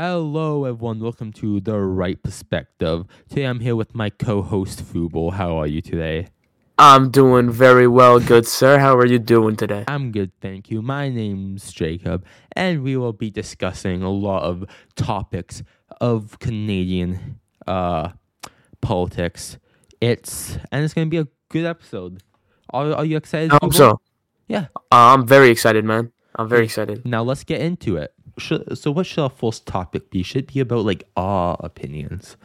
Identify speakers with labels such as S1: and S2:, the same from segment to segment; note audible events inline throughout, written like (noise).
S1: Hello, everyone. Welcome to The Right Perspective. Today I'm here with my co host, Fubo. How are you today?
S2: I'm doing very well, good sir. How are you doing today?
S1: I'm good, thank you. My name's Jacob, and we will be discussing a lot of topics of Canadian uh, politics. It's and it's gonna be a good episode. Are, are you excited?
S2: I hope so.
S1: Yeah.
S2: Uh, I'm very excited, man. I'm very excited.
S1: Now let's get into it. Should, so, what should our first topic be? Should it be about like our opinions.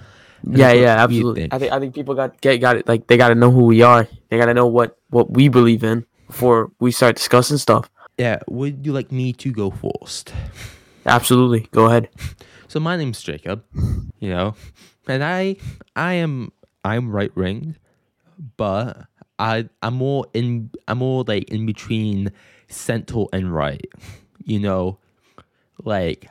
S1: And
S2: Yeah, yeah, absolutely.
S1: think.
S2: I think I think people got get got it like they got to know who we are. They got to know what what we believe in before we start discussing stuff.
S1: Yeah. Would you like me to go first?
S2: Absolutely. Go ahead.
S1: So my name's Jacob, you know, and I I am I'm right winged, but I I'm more in I'm more like in between central and right. You know, like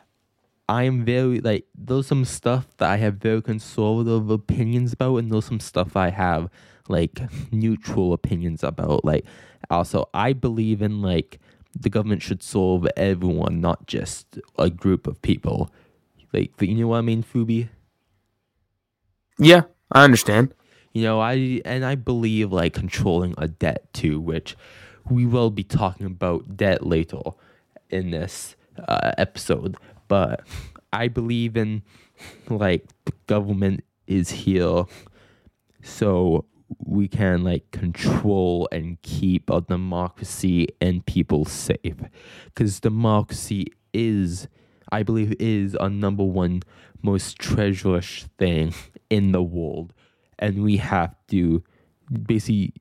S1: I'm very like there's some stuff that I have very conservative opinions about, and there's some stuff I have like neutral opinions about. Like also, I believe in like the government should serve everyone, not just a group of people. Like you know what I mean, Fubi?
S2: Yeah, I understand.
S1: You know, I and I believe like controlling a debt too, which we will be talking about debt later in this uh, episode. But I believe in like the government is here so we can like control and keep our democracy and people safe because democracy is i believe is our number one most treasurish thing in the world and we have to basically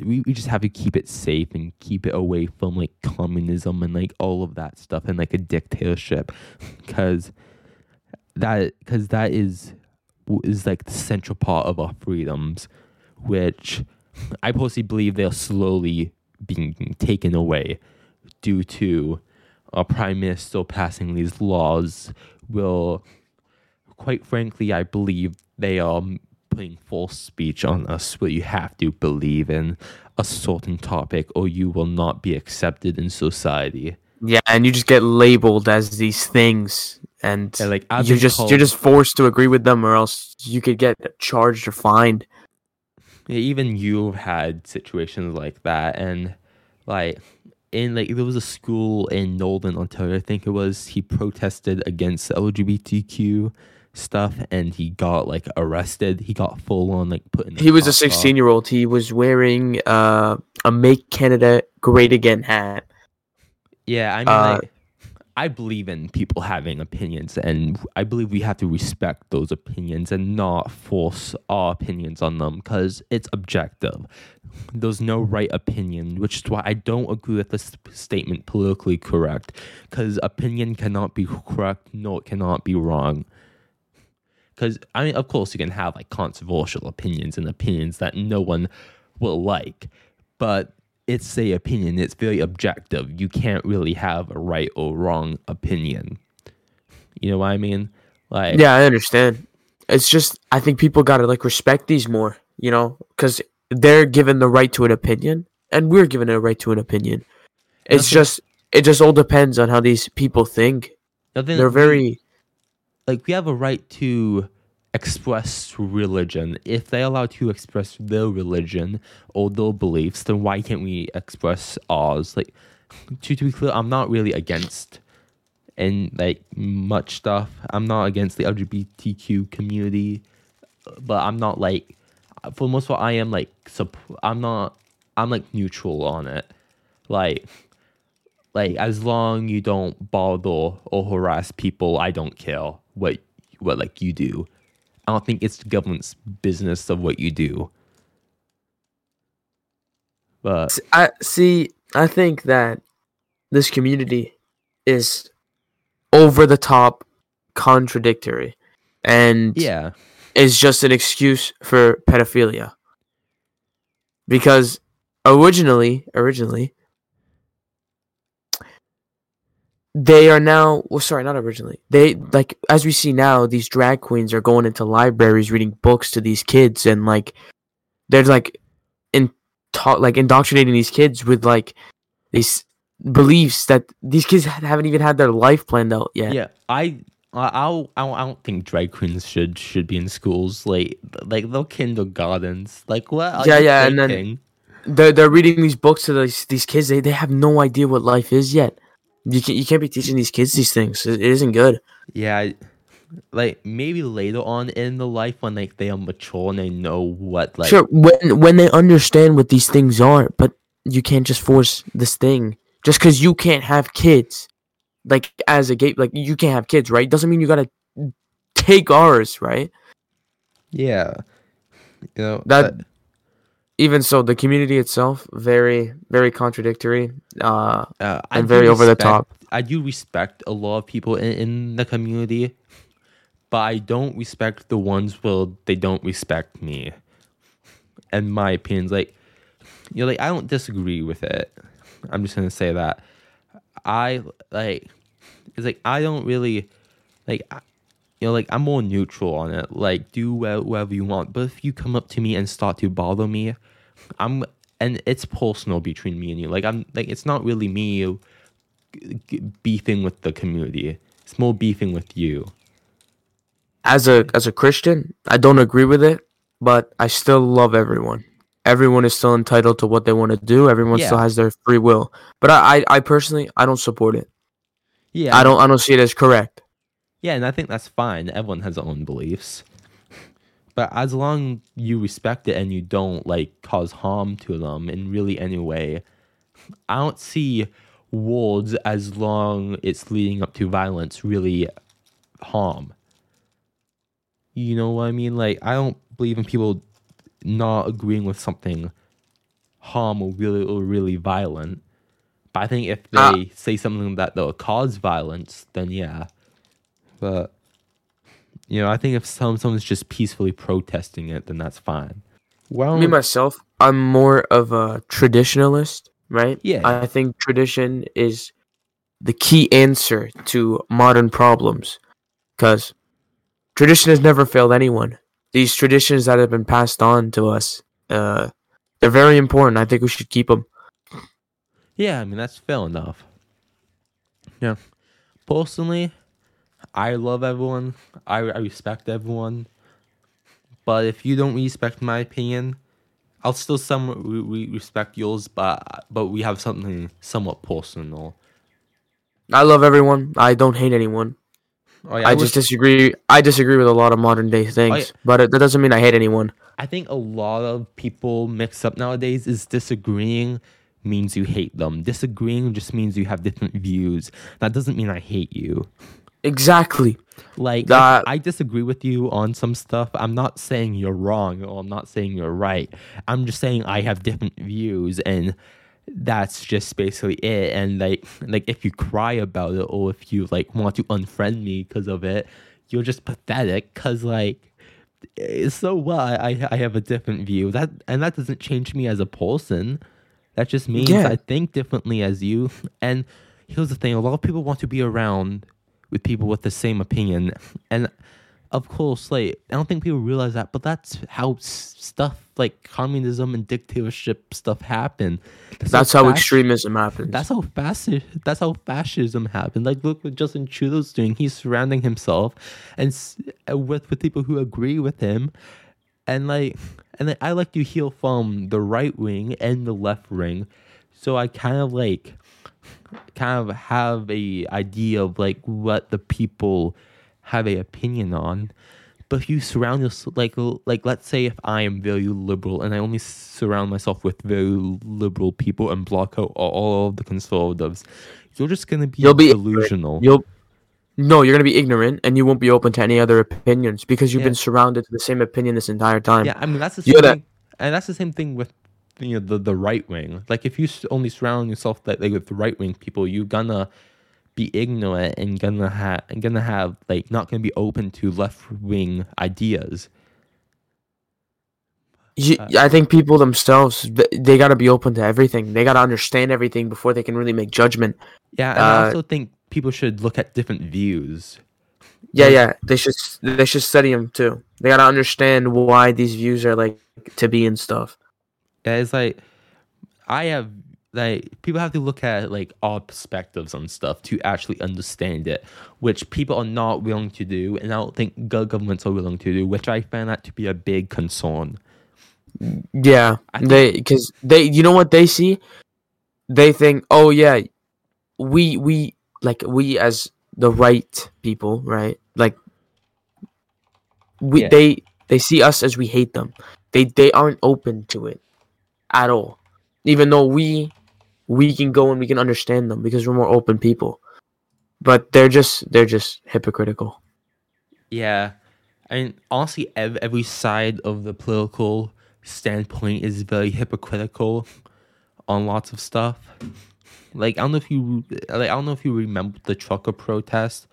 S1: we, we just have to keep it safe and keep it away from like communism and like all of that stuff and like a dictatorship. (laughs) Because that because that is is like the central part of our freedoms which i personally believe they're slowly being taken away due to our prime minister passing these laws will quite frankly i believe they are putting false speech on us where you have to believe in a certain topic or you will not be accepted in society
S2: Yeah, and you just get labeled as these things, and
S1: And, like,
S2: you
S1: been
S2: just
S1: called-
S2: you're just forced to agree with them, or else you could get charged or fined.
S1: Yeah, even you've had situations like that, and like in like there was a school in Northern Ontario, I think it was. He protested against LGBTQ stuff, and he got like arrested. He got full on like put in.
S2: He was a 16 year old. He was wearing uh, a "Make Canada Great Again" hat.
S1: Yeah, I mean,
S2: Uh,
S1: like, I believe in people having opinions, and I believe we have to respect those opinions and not force our opinions on them because it's objective. There's no right opinion, which is why I don't agree with this statement politically correct because opinion cannot be correct, no, it cannot be wrong. Because, I mean, of course, you can have like controversial opinions and opinions that no one will like, but it's a opinion. It's very objective. You can't really have a right or wrong opinion. You know what I mean? Like,
S2: Yeah, I understand. It's just I think people gotta like respect these more, you know, because they're given the right to an opinion, and we're given a right to an opinion. It's
S1: Nothing-
S2: just it just all depends on how these people think.
S1: nothing-
S2: They're very
S1: like we have a right to express religion. If they're allowed to express their religion or their beliefs, then why can't we express ours? Like to, to be clear, I'm not really against and like much stuff. I'm not against the LGBTQ community, but I'm not like for the most part I am like sup- I'm not I'm like neutral on it. Like like as long you don't bother or harass people, I don't care what what like you do. I don't think it's the government's business of what you do. But
S2: I see. I think that this community is over the top contradictory, and
S1: yeah,
S2: is just an excuse for pedophilia. Because originally, originally, they are now. Well, sorry, not originally. They like as we see now, these drag queens are going into libraries reading books to these kids, and like they're like in ta- like indoctrinating these kids with like these beliefs that these kids haven't even had their life planned out yet.
S1: yeah. I I I don't, I don't- think drag queens should should be in schools like like little kindergartens. Like what?
S2: Yeah, yeah, and then- They're they're reading these books to these these kids. They they have no idea what life is yet. You can't you can't be teaching these kids these things. It, it isn't good.
S1: Yeah, like maybe later on in the life when like they are mature and they know what like
S2: sure, when when they understand what these things are, but you can't just force this thing just because you can't have kids. Like as a gay, like you can't have kids, right? Doesn't mean you gotta take ours, right?
S1: yeah, you know
S2: That- even so, the community itself very very contradictory. Uh,
S1: uh,
S2: and very over the top.
S1: I do respect a lot of people in, in the community, but I don't respect the ones where they don't respect me. And my opinions, like you know, like I don't disagree with it. I'm just gonna say that I like it's like I don't really like I- you know like I'm more neutral on it. Like do whatever you want, but if you come up to me and start to bother me, I'm and it's personal between me and you. Like I'm like it's not really me beefing with the community. It's more beefing with you.
S2: as a as a Christian, I don't agree with it, but I still love everyone. Everyone is still entitled to what they want to do. Everyone still has their free will. But I, I, I personally, I don't support it.
S1: Yeah,
S2: I don't, I don't see it as correct.
S1: Yeah, and I think that's fine. Everyone has their own beliefs. But as long you respect it and you don't like cause harm to them in really any way, I don't see words as long it's leading up to violence really harm. You know what I mean? Like I don't believe in people not agreeing with something harm or really or really violent. But I think if they
S2: Uh,
S1: say something that will cause violence, then yeah. But you know, I think if some someone's just peacefully protesting it, then that's fine. Well,
S2: Me myself, I'm more of a traditionalist, right?
S1: Yeah.
S2: I think tradition is the key answer to modern problems, because tradition has never failed anyone. These traditions that have been passed on to us, uh, they're very important. I think we should keep them.
S1: yeah, I mean that's fair enough. Yeah, personally, I love everyone. I, I respect everyone. But if you don't respect my opinion, I'll still somewhat re- re- respect yours. But but we have something somewhat personal.
S2: I love everyone. I don't hate anyone.
S1: Oh, yeah,
S2: I,
S1: I
S2: just disagree. I disagree with a lot of modern day oh, things, but it, that doesn't mean I hate anyone.
S1: I think a lot of people mix up nowadays is disagreeing means you hate them. Disagreeing just means you have different views. That doesn't mean I hate you.
S2: Exactly.
S1: Like
S2: That-
S1: I disagree with you on some stuff. I'm not saying you're wrong or I'm not saying you're right. I'm just saying I have different views and that's just basically it. And like like if you cry about it or if you like want to unfriend me because of it, you're just pathetic cuz like eh, so what? I I have a different view. That and that doesn't change me as a person. That just means
S2: Yeah.
S1: I think differently as you. And here's the thing: a lot of people want to be around with people with the same opinion, and of course, like I don't think people realize that, but that's how s- stuff like communism and dictatorship stuff happen.
S2: That's how
S1: fasc-
S2: extremism happens.
S1: That's how fasci- That's how fascism happened. Like, look what Justin Trudeau's doing. He's surrounding himself and s- uh, with with people who agree with him, and like, and then I like to heal from the right wing and the left wing, so I kind of like, kind of have a idea of like what the people have a opinion on. But if you surround yourself, like, like let's say if I am very liberal and I only surround myself with very liberal people and block out all, of the conservatives, you're just gonna be
S2: You'll be
S1: delusional.
S2: You'll no, you're gonna be ignorant, and you won't be open to any other opinions because you've
S1: Yeah.
S2: been surrounded to the same opinion this entire time.
S1: Yeah, I mean that's the same thing, and that's the same thing with you know the the right wing. Like if you only surround yourself like, like with right wing people, you're gonna be ignorant and gonna have and gonna have like not gonna be open to left wing ideas.
S2: You,
S1: Uh,
S2: I think people themselves they gotta be open to everything. They gotta understand everything before they can really make judgment.
S1: Yeah, and I
S2: Uh,
S1: also think people should look at different views.
S2: Yeah, yeah. They should they should study them too. They gotta understand why these views are like to be and stuff.
S1: It's like I have like people have to look at like all perspectives on stuff to actually understand it, which people are not willing to do, and I don't think go- governments are willing to do, which I find that to be a big concern.
S2: Yeah,
S1: think-
S2: they because they you know what they see, they think oh yeah, we we like we as the right people right like we
S1: Yeah.
S2: they they see us as we hate them. They they aren't open to it at all, even though we we can go and we can understand them because we're more open people, but they're just they're just hypocritical.
S1: Yeah, I mean, honestly, ev- every side of the political standpoint is very hypocritical on lots of stuff. Like I don't know if you like I don't know if you remember the trucker protest,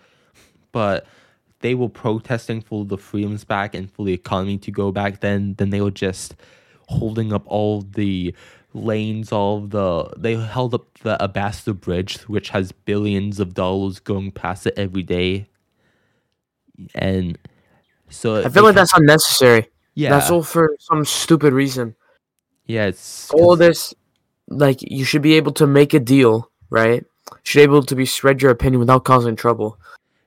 S1: but they were protesting for the freedoms back and for the economy to go back. Then then they were just holding up all the lanes, all the they held up the Ambassador Bridge, which has billions of dollars going past it every day, and so
S2: I feel like that's unnecessary.
S1: yeah.
S2: That's all for some stupid reason.
S1: yeah it's
S2: all this like you should be able to make a deal right? You should be able to be spread your opinion without causing trouble.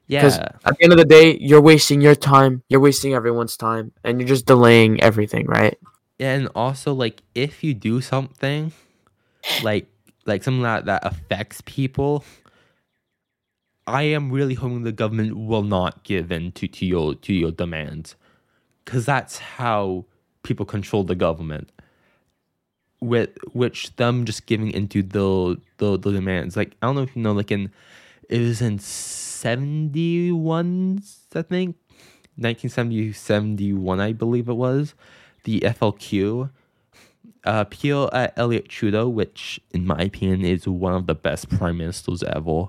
S2: Because
S1: yeah
S2: at the end of the day you're wasting your time you're wasting everyone's time and you're just delaying everything right
S1: and also like if you do something like like something that that affects people i am really hoping the government will not give in to, to your to your demands. Because that's how people control the government. With which them just giving into the, the the demands. Like i don't know if you know like in it was in 71 i think? 1970 71 i believe it was the flq uh pierre uh, elliott trudeau which in my opinion is one of the best prime ministers ever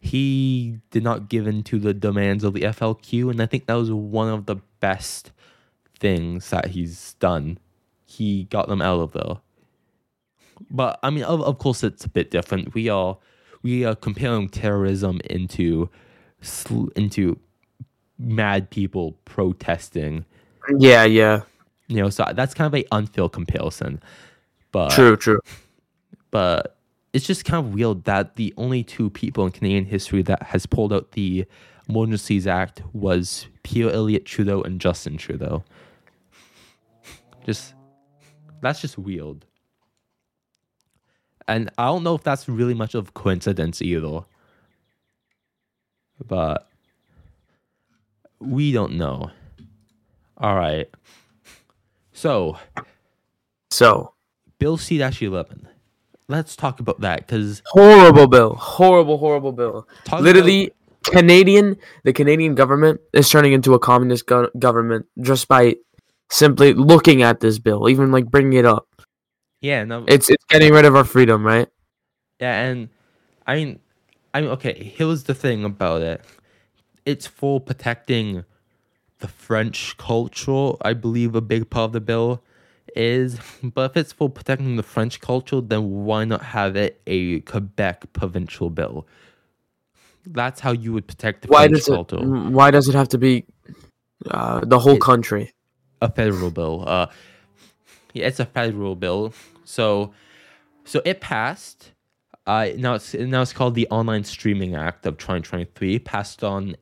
S1: he did not give in to the demands of the flq and i think that was one of the best things that he's done he got them out of there. But I mean, of, of course, it's a bit different. We are we are comparing terrorism into into mad people protesting.
S2: yeah yeah
S1: You know, so that's kind of a unfair comparison. But
S2: true true
S1: but it's just kind of weird that the only two people in Canadian history that has pulled out the Emergencies Act was Pierre Elliott Trudeau and Justin Trudeau. Just that's just weird. And I don't know if that's really much of a coincidence either. But we don't know. All right. So,
S2: so.
S1: Bill C 11. Let's talk about that because
S2: horrible bill. Horrible horrible bill. Literally canadian the canadian government is turning into a communist go- government just by simply looking at this bill even like bringing it up.
S1: Yeah, no,
S2: it's it's getting rid of our freedom right?
S1: Yeah, and I mean, I mean, okay. Here's the thing about it: it's for protecting the French culture. I believe a big part of the bill is, but if it's for protecting the French culture, then why not have it a Quebec provincial bill? That's how you would protect the
S2: why
S1: French
S2: does it
S1: culture.
S2: why does it have to be uh, the whole
S1: It-
S2: country
S1: a federal bill. Uh, yeah, it's a federal bill. So, so it passed. Uh, now it's now it's called the Online Streaming Act of 2023. Passed on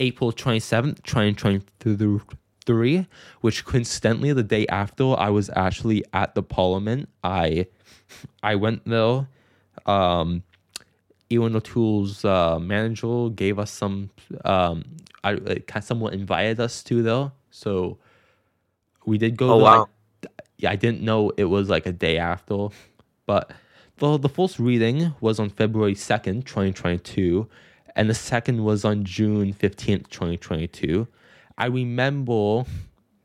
S1: April 27th, 2023. Which coincidentally, the day after, I was actually at the Parliament. I, I went there. Um, Erin O'Toole's uh, manager gave us some. Um, I like, someone invited us to there, so we did go.
S2: Oh,
S1: there.
S2: wow.
S1: I, I didn't know it was like a day after, but the the first reading was on February second, twenty twenty two, and the second was on June fifteenth, twenty twenty two. I remember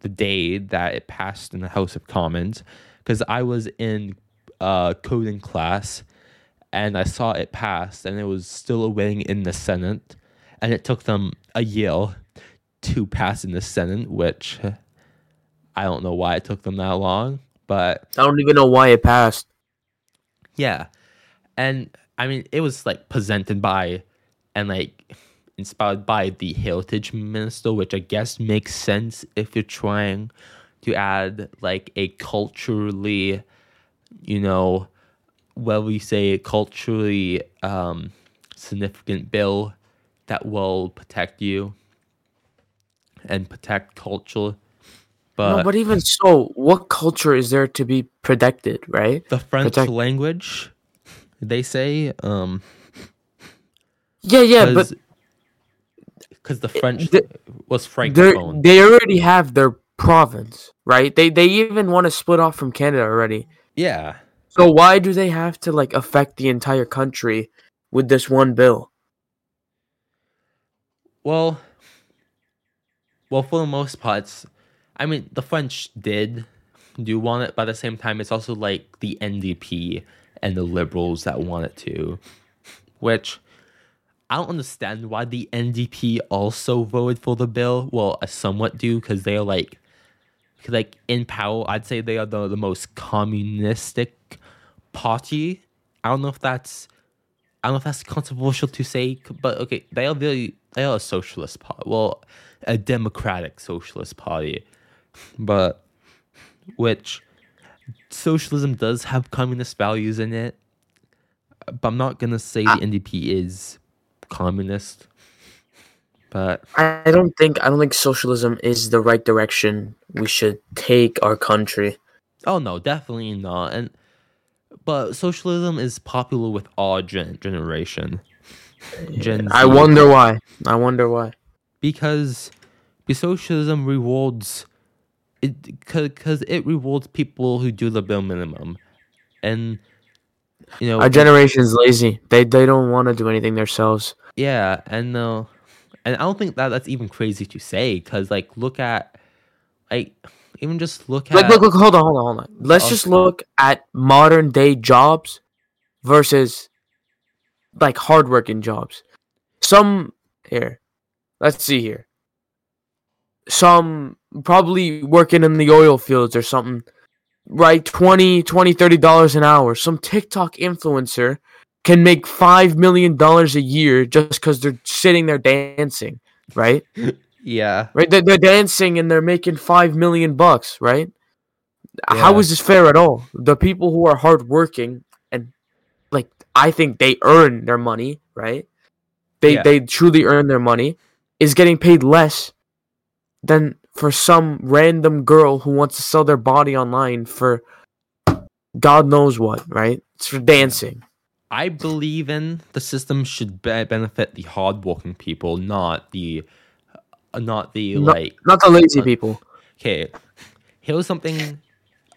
S1: the day that it passed in the House of Commons because I was in uh, coding class and I saw it pass and it was still awaiting in the Senate and it took them a year to pass in the Senate, which I don't know why it took them that long, but
S2: i don't even know why it passed
S1: yeah. And I mean, it was like presented by and like inspired by the heritage minister, which I guess makes sense if you're trying to add like a culturally, you know, well we say culturally um, significant bill that will protect you and protect culture. But,
S2: no, but even so, what culture is there to be protected, right?
S1: the French
S2: protect-
S1: language, they say, um,
S2: Yeah, yeah, but
S1: because the French
S2: the-
S1: was francophone.
S2: they already have their province, right? They they even want to split off from Canada already.
S1: yeah,
S2: So why do they have to like affect the entire country with this one bill?
S1: Well, well, for the most parts, I mean, the French did do want it, but at the same time, it's also like the NDP and the Liberals that want it too, which I don't understand why the NDP also voted for the bill. Well, I somewhat do because they are like, like in power. I'd say they are the, the most communistic party. I don't know if that's I don't know if that's controversial to say, but okay, they are very they are a socialist party. Well, a democratic socialist party, but which socialism does have communist values in it. But I'm not gonna say ah. the NDP is communist. But
S2: I don't think I don't think socialism is the right direction we should take our country.
S1: oh no, definitely not. And but socialism is popular with our gen- generation. Gen
S2: I wonder why. I wonder why.
S1: because because socialism rewards it because it rewards people who do the bare minimum and you know
S2: Our generation's lazy. They they don't want to do anything themselves.
S1: yeah and uh, and i don't think that that's even crazy to say because like look at like even just look at
S2: Look, look, look, hold on, hold on, hold on. Let's just look at modern day jobs versus like hardworking jobs. Some here, let's see here. Some probably working in the oil fields or something, right? 20, 20, 30 dollars an hour. Some TikTok influencer can make five million dollars a year just because they're sitting there dancing, right? (laughs)
S1: yeah
S2: right? They're, they're dancing and they're making five million bucks, right? How
S1: Yeah.
S2: is this fair at all? The people who are hardworking and like I think they earn their money, right? They
S1: Yeah.
S2: they truly earn their money, is getting paid less than for some random girl who wants to sell their body online for God knows what, right? It's for dancing.
S1: i believe in the system should be- benefit the hardworking people not the uh, not the
S2: No-
S1: like
S2: Not the lazy
S1: Uh,
S2: people.
S1: okay here's something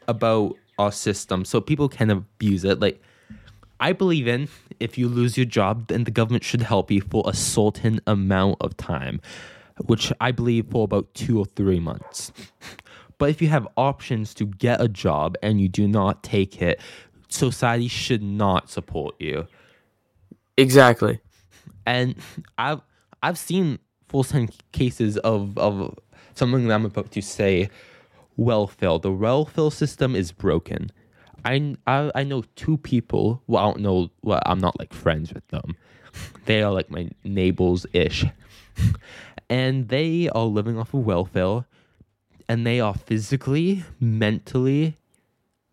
S1: about our system so people can abuse it like i believe in if you lose your job then the government should help you for a certain amount of time which i believe for about two or three months but if you have options to get a job and you do not take it society should not support you
S2: Exactly.
S1: and I've I've seen first-hand cases of of something that I'm about to say. Welfare. The welfare system is broken. I, I I know two people. Well, I don't know. Well, I'm not like friends with them. They are like my neighbors ish, and they are living off of welfare, and they are physically, mentally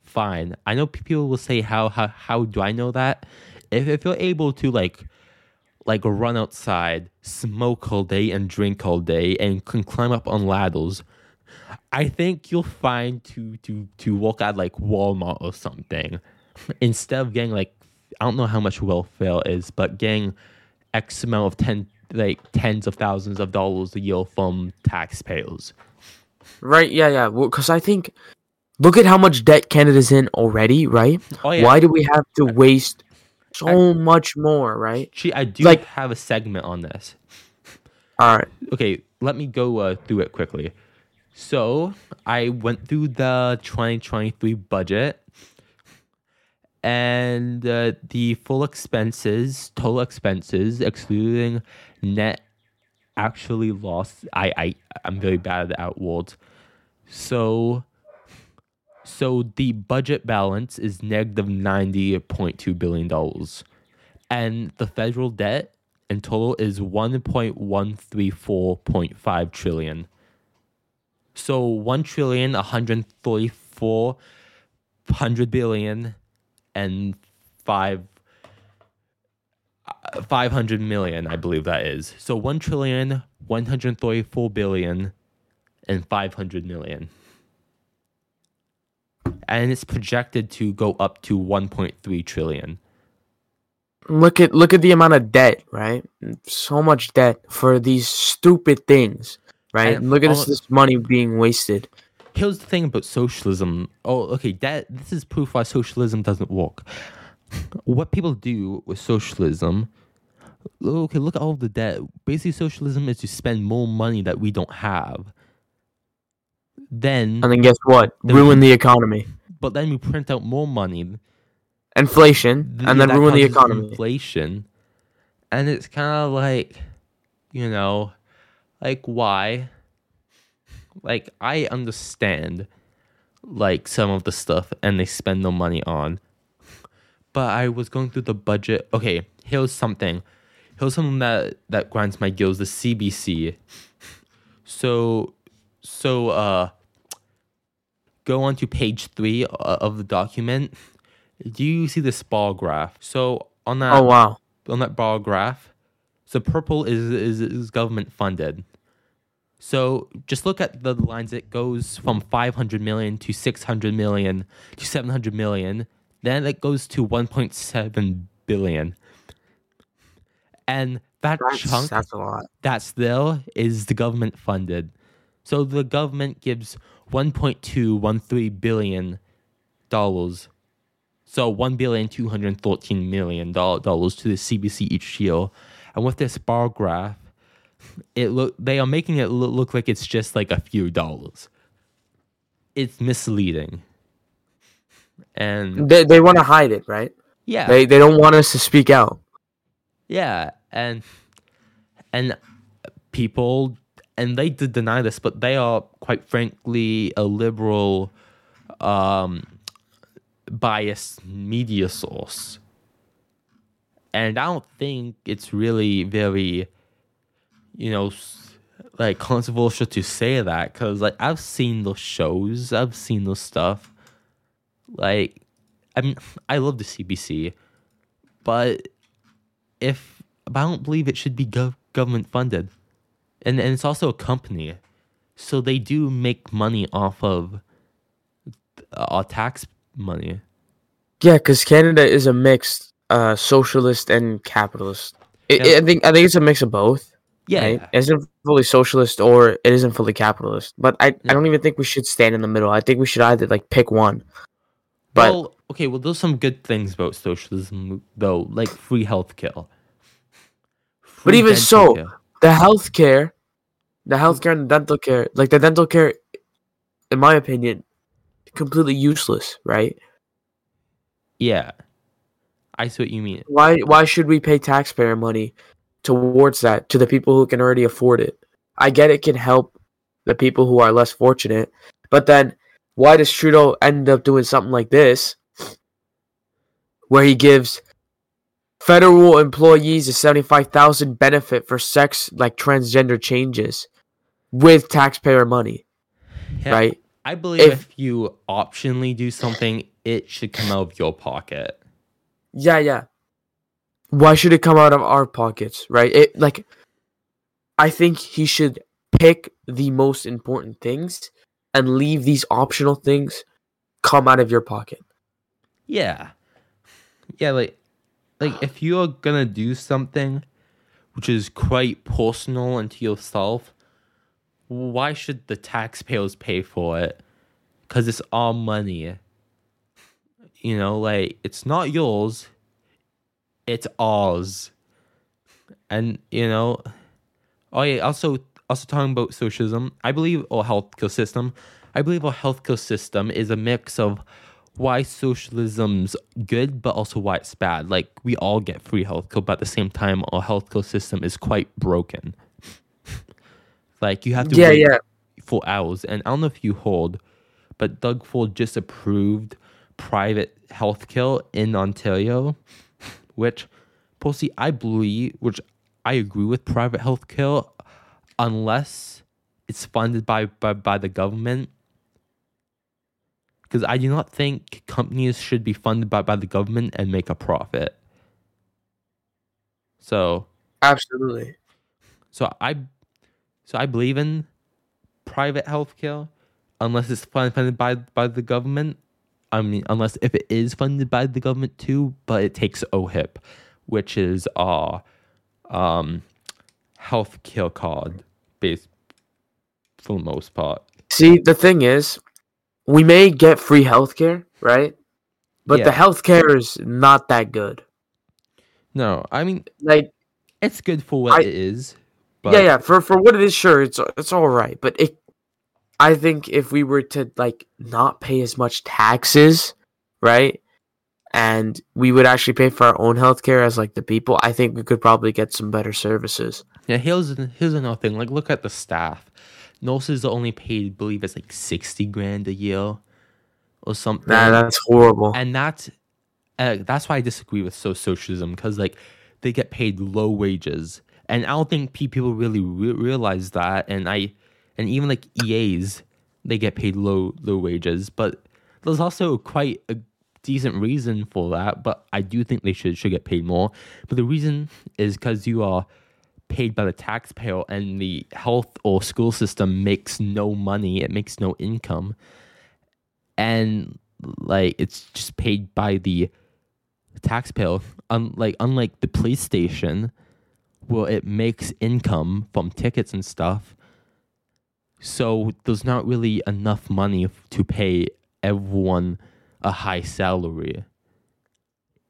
S1: fine. I know people will say how how how do I know that? If if you're able to like like run outside, smoke all day and drink all day and can climb up on ladders, I think you'll find to to to walk at like Walmart or something. Instead of getting like I don't know how much welfare is, but getting X amount of ten like tens of thousands of dollars a year from taxpayers.
S2: Right? Yeah, yeah. Because I think, look at how much debt Canada's in already, right?
S1: Oh yeah.
S2: Why do we have to waste so much more, right?
S1: Gee, I do
S2: like-
S1: have a segment on this.
S2: All right.
S1: okay, let me go uh, through it quickly. So I went through the 2023 budget, and uh, the full expenses, total expenses, excluding net, actually lost. I I I'm very bad at words. So. So the budget balance is negative ninety point two billion dollars, and the federal debt in total is 1.134.5 trillion. So 1 trillion 134 hundred billion and five. uh, 500 million, I believe that is. So 1 trillion, 134 billion, and 500 million. And it's projected to go up to 1.3 trillion.
S2: Look at look at the amount of debt, right? So much debt for these stupid things, right?
S1: And
S2: look at
S1: all-
S2: this, this money being wasted.
S1: Here's the thing about socialism. Oh, okay, that this is proof why socialism doesn't work. What people do with socialism, okay, look at all the debt. Basically, socialism is to spend more money that we don't have. Then,
S2: And then guess what?
S1: Then
S2: Ruin the economy.
S1: but then we print out more money,
S2: Inflation,
S1: th-
S2: and then ruin the economy.
S1: Inflation, and it's kind of like, you know, like why? Like I understand, like some of the stuff, and they spend no money on. But I was going through the budget. Okay, here's something. Here's something that that grinds my gears. The CBC. So, so uh, go on to page three uh, of the document. Do you see this bar graph? So on that
S2: Oh wow.
S1: on that bar graph, so purple is is, is government funded. So just look at the lines. It goes from 500 million to 600 million to 700 million. Then it goes to 1.7 billion. And that
S2: That's,
S1: chunk
S2: that's a lot.
S1: that's there is the government funded. So the government gives 1.213 billion dollars. So 1 billion 213 million dollars to the CBC each year. And with this bar graph, it look they are making it look like it's just like a few dollars. It's misleading. And
S2: They they want to hide it, right?
S1: yeah.
S2: They they don't want us to speak out.
S1: Yeah, and and people and they did deny this, but they are quite frankly a liberal um biased media source. And I don't think it's really very you know like controversial to say that cuz like I've seen those shows, I've seen those stuff. Like I mean (laughs) I love the CBC, but if but I don't believe it should be gov- government funded, and and it's also a company, so they do make money off of uh, our tax money.
S2: Yeah, because Canada is a mixed uh, socialist and capitalist. It,
S1: Yeah.
S2: I think I think it's a mix of both.
S1: Yeah,
S2: right? It isn't fully socialist or it isn't fully capitalist. But I, I don't mm-hmm. even think we should stand in the middle. I think we should either like pick one. But
S1: well, okay. Well, there's some good things about socialism, though, like free healthcare.
S2: But
S1: Free
S2: even
S1: dental
S2: so-
S1: care.
S2: the healthcare, the healthcare and the dental care, like the dental care, in my opinion, completely useless. Right?
S1: yeah, I see what you mean.
S2: Why why should we pay taxpayer money towards that to the people who can already afford it? I get it can help the people who are less fortunate, but then why does Trudeau end up doing something like this where he gives federal employees a 75,000 benefit for sex like transgender changes with taxpayer money,
S1: Yeah,
S2: right?
S1: I believe
S2: If-
S1: if you optionally do something, it should come out of your pocket.
S2: Yeah, yeah. Why should it come out of our pockets, right? It like I think he should pick the most important things and leave these optional things come out of your pocket.
S1: Yeah. Yeah, like like if you're gonna do something which is quite personal and to yourself, why should the taxpayers pay for it? Cause it's our money. You know, like it's not yours, it's ours. And you know, oh yeah, also also talking about socialism, I believe our healthcare system, I believe our healthcare system is a mix of why socialism's good, but also why it's bad. Like we all get free healthcare, but at the same time, our healthcare system is quite broken. (laughs) like you have to
S2: Yeah,
S1: wait
S2: yeah.
S1: for hours, and I don't know if you hold, but Doug Ford just approved private healthcare in Ontario, which, personally, I believe, which I agree with private healthcare, unless it's funded by by, by the government because I do not think companies should be funded by, by the government and make a profit. So
S2: Absolutely.
S1: so I so I believe in private healthcare unless it's fun- funded by by the government. I mean, unless if it is funded by the government too, but it takes OHIP, which is our um healthcare card based for the most part.
S2: See, the thing is, we may get free healthcare, right? But the
S1: Yeah.
S2: healthcare is not that good.
S1: No, I mean
S2: Like,
S1: it's good for what
S2: I-
S1: it is. But
S2: yeah, yeah, for for what it is, sure, it's it's all right. But it, I think if we were to like not pay as much taxes, right, and we would actually pay for our own healthcare as like the people, I think we could probably get some better services.
S1: Yeah, here's here's another thing. Like, look at the staff. Nurses are only paid, I believe it's like sixty grand a year, or something.
S2: Nah, that's horrible.
S1: and that's uh, that's why I disagree with so socialism because like they get paid low wages, and I don't think people really re- realize that. And I and even like EAs, they get paid low low wages, but there's also quite a decent reason for that. But I do think they should should get paid more. But the reason is because you are paid by the taxpayer and the health or school system makes no money it makes no income and like it's just paid by the taxpayer unlike unlike the police station, where it makes income from tickets and stuff so there's not really enough money f- to pay everyone a high salary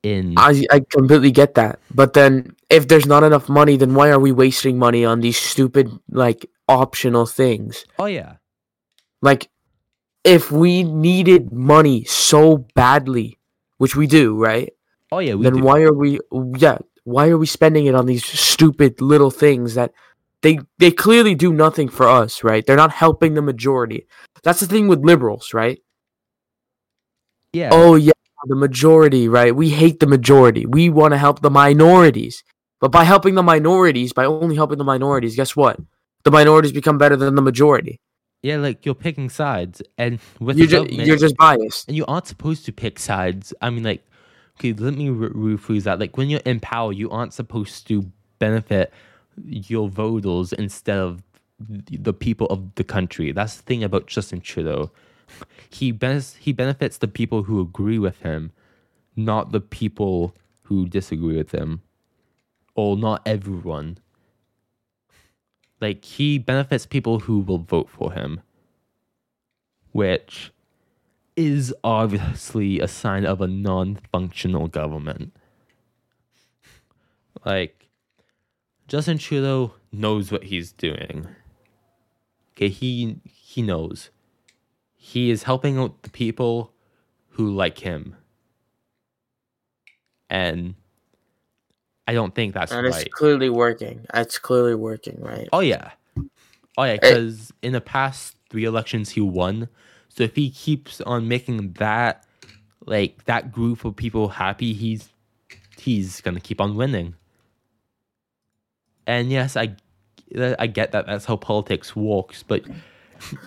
S1: in
S2: I I completely get that. But then if there's not enough money, then why are we wasting money on these stupid like optional things?
S1: oh yeah
S2: Like if we needed money so badly, which we do, right?
S1: oh yeah we
S2: then
S1: do.
S2: why are we yeah, why are we spending it on these stupid little things that they they clearly do nothing for us, right? They're not helping the majority. That's the thing with liberals, right?
S1: yeah
S2: Oh yeah, the majority, right? We hate the majority. We want to help the minorities. But by helping the minorities, by only helping the minorities, guess what? The minorities become better than the majority.
S1: yeah like you're picking sides and with
S2: You're just you're just biased.
S1: and you aren't supposed to pick sides. I mean, like, okay, let me re- rephrase that. Like, when you're in power, you aren't supposed to benefit your voters instead of the people of the country. That's the thing about Justin Trudeau. He bes- he benefits the people who agree with him, not the people who disagree with him, or not everyone. Like he benefits people who will vote for him, which is obviously a sign of a non-functional government. Like Justin Trudeau knows what he's doing. Okay, he he knows. He is helping out the people who like him. And I don't think that's
S2: And it's clearly working. It's clearly working, right?
S1: Oh yeah. Oh yeah, because in the past three elections he won. So if he keeps on making that like that group of people happy, he's he's gonna keep on winning. And yes, I I get that that's how politics works, but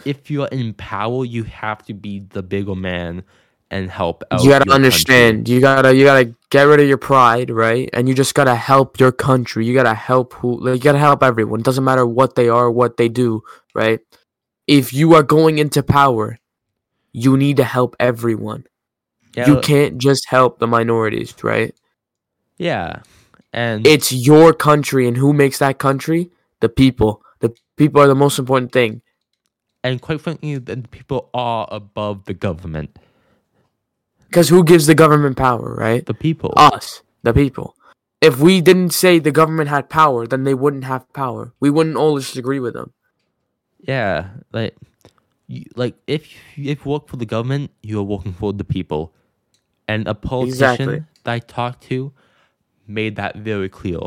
S1: if you're in power, you have to be the bigger man and help out.
S2: you gotta understand. You gotta you gotta get rid of your pride, right? And you just gotta help your country. You gotta help who like, you gotta help everyone. Doesn't matter what they are, what they do, right? If you are going into power, you need to help everyone.
S1: country.
S2: You
S1: Yeah,
S2: can't just help the minorities, right?
S1: Yeah, and
S2: It's your country, and who makes that country? The people. The people are the most important thing.
S1: and quite frankly, the people are above the government.
S2: Because who gives the government power, right?
S1: The people.
S2: Us, the people. If we didn't say the government had power, then they wouldn't have power. We wouldn't all just agree with them.
S1: Yeah, like, you, like if if you work for the government, you are working for the people, and a politician
S2: Exactly.
S1: that I talked to made that very clear.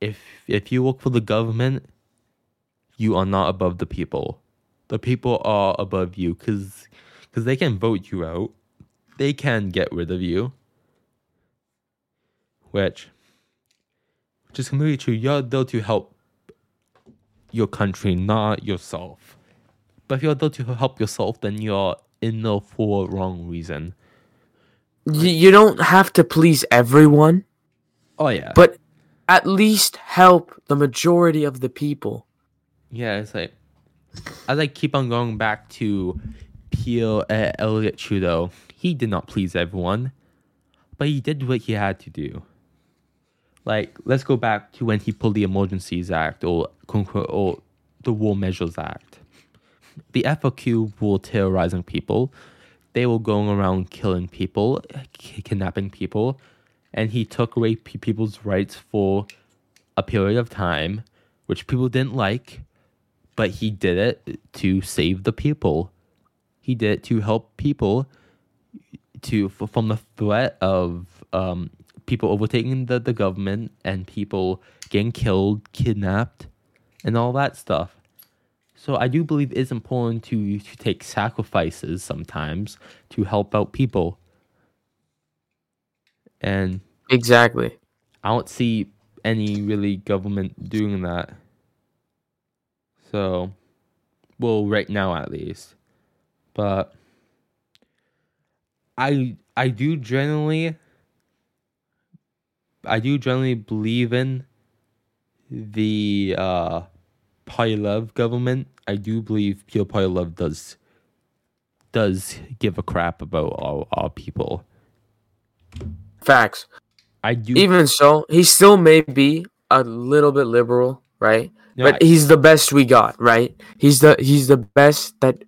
S1: If if you work for the government, you are not above the people. The people are above you because because they can vote you out, they can get rid of you. Which, which is completely true. You're there to help your country, not yourself. But if you're there to help yourself, then you're in the for wrong reason.
S2: Y- you don't have to please everyone,
S1: Oh yeah,
S2: but at least help the majority of the people.
S1: yeah. It's like as I keep on going back to Peel uh, Elliott Trudeau, he did not please everyone, but he did what he had to do. Like let's go back to when he pulled the Emergencies Act or or the War Measures Act. The FLQ were terrorizing people. They were going around killing people, kidnapping people, and he took away pe- people's rights for a period of time, which people didn't like, but he did it to save the people. He did it to help people to from the threat of um, people overtaking the, the government and people getting killed, kidnapped, and all that stuff. So I do believe it's important to to take sacrifices sometimes to help out people. And
S2: Exactly.
S1: I don't see any really government doing that. So, well, right now at least. But I I do generally I do generally believe in the uh Love government. I do believe Pure Love does does give a crap about all, all people.
S2: Facts.
S1: I do
S2: Even so, he still may be a little bit liberal, right?
S1: no,
S2: but
S1: I-
S2: he's the best we got, right? He's the he's the best that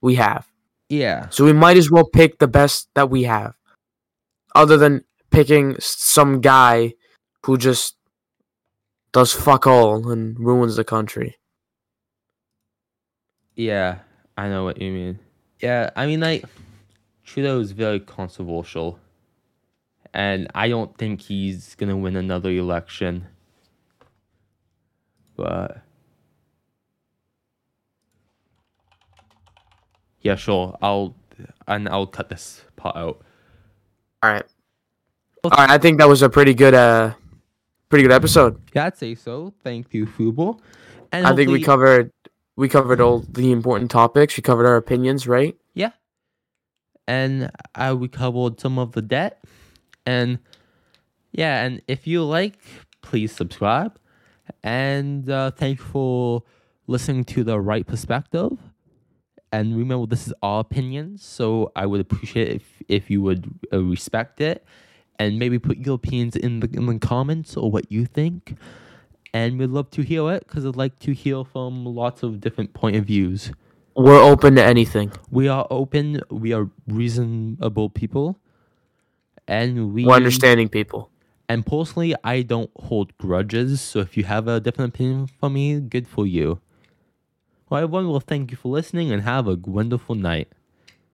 S2: we have.
S1: yeah.
S2: So we might as well pick the best that we have. Other than picking some guy who just does fuck all and ruins the country.
S1: Yeah, I know what you mean. Yeah, I mean, like, Trudeau is very controversial. And I don't think he's to win another election. But. Yeah, sure. I'll. And I'll cut this part out.
S2: All right. All right, I think that was a pretty good uh pretty good episode.
S1: Yeah, I'd say so. Thank you, Fubo. And
S2: I think we covered we covered all the important topics. We covered our opinions, right?
S1: Yeah. And I we covered some of the debt. And yeah, and if you like, please subscribe. And uh, thank you for listening to the right perspective. And remember, this is our opinions, so I would appreciate if if you would uh, respect it, and maybe put your opinions in the in the comments or what you think. And we'd love to hear it because I'd like to hear from lots of different point of views.
S2: We're open to anything.
S1: We are open. We are reasonable people, and we
S2: We're understanding people.
S1: And personally, I don't hold grudges. So if you have a different opinion from me, good for you. Well, everyone, well, thank you for listening, and have a wonderful night.